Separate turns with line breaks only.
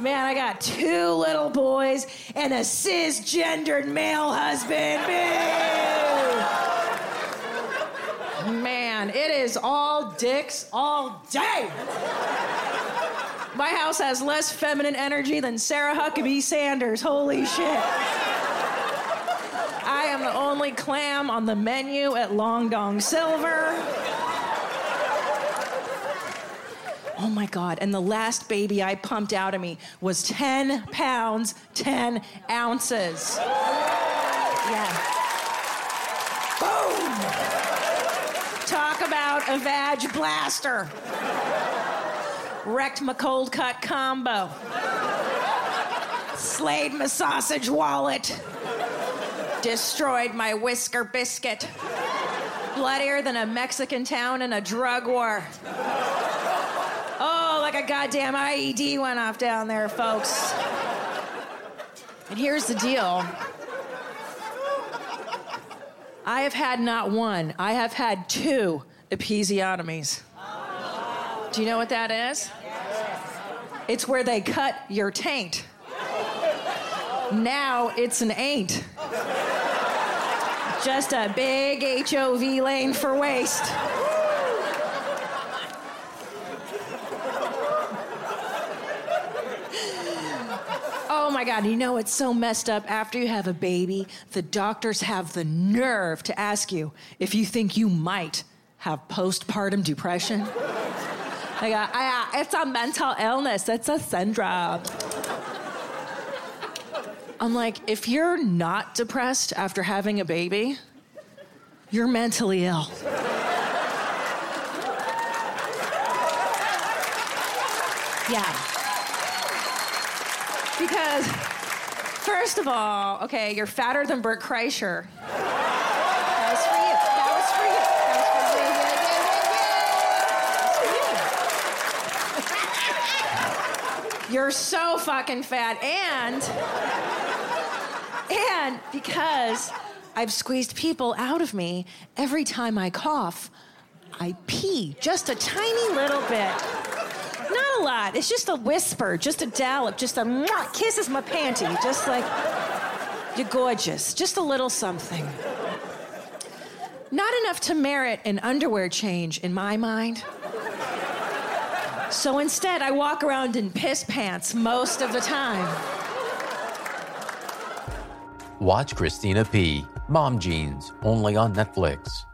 Man, I got two little boys and a cisgendered male husband. Man, it is all dicks all day. My house has less feminine energy than Sarah Huckabee Sanders. Holy shit. I am the only clam on the menu at Long Dong Silver. Oh my God. And the last baby I pumped out of me was 10 pounds, 10 ounces. Yeah. Boom. Talk about a vag blaster. Wrecked my cold cut combo. Slayed my sausage wallet. Destroyed my whisker biscuit. Bloodier than a Mexican town in a drug war. Goddamn IED went off down there, folks. And here's the deal I have had not one, I have had two episiotomies. Do you know what that is? It's where they cut your taint. Now it's an ain't. Just a big HOV lane for waste. Oh my God, you know it's so messed up. After you have a baby, the doctors have the nerve to ask you if you think you might have postpartum depression. Like, I, it's a mental illness, it's a syndrome. I'm like, if you're not depressed after having a baby, you're mentally ill. Yeah. Because, first of all, okay, you're fatter than Bert Kreischer. That was for you. That was for you. That was for you. Yeah, yeah, yeah, yeah. You're so fucking fat. And, and because I've squeezed people out of me, every time I cough, I pee just a tiny little bit. It's just a whisper, just a dollop, just a mwah, kisses my panty, just like you're gorgeous. Just a little something. Not enough to merit an underwear change in my mind. So instead, I walk around in piss pants most of the time.
Watch Christina P. Mom Genes, only on Netflix.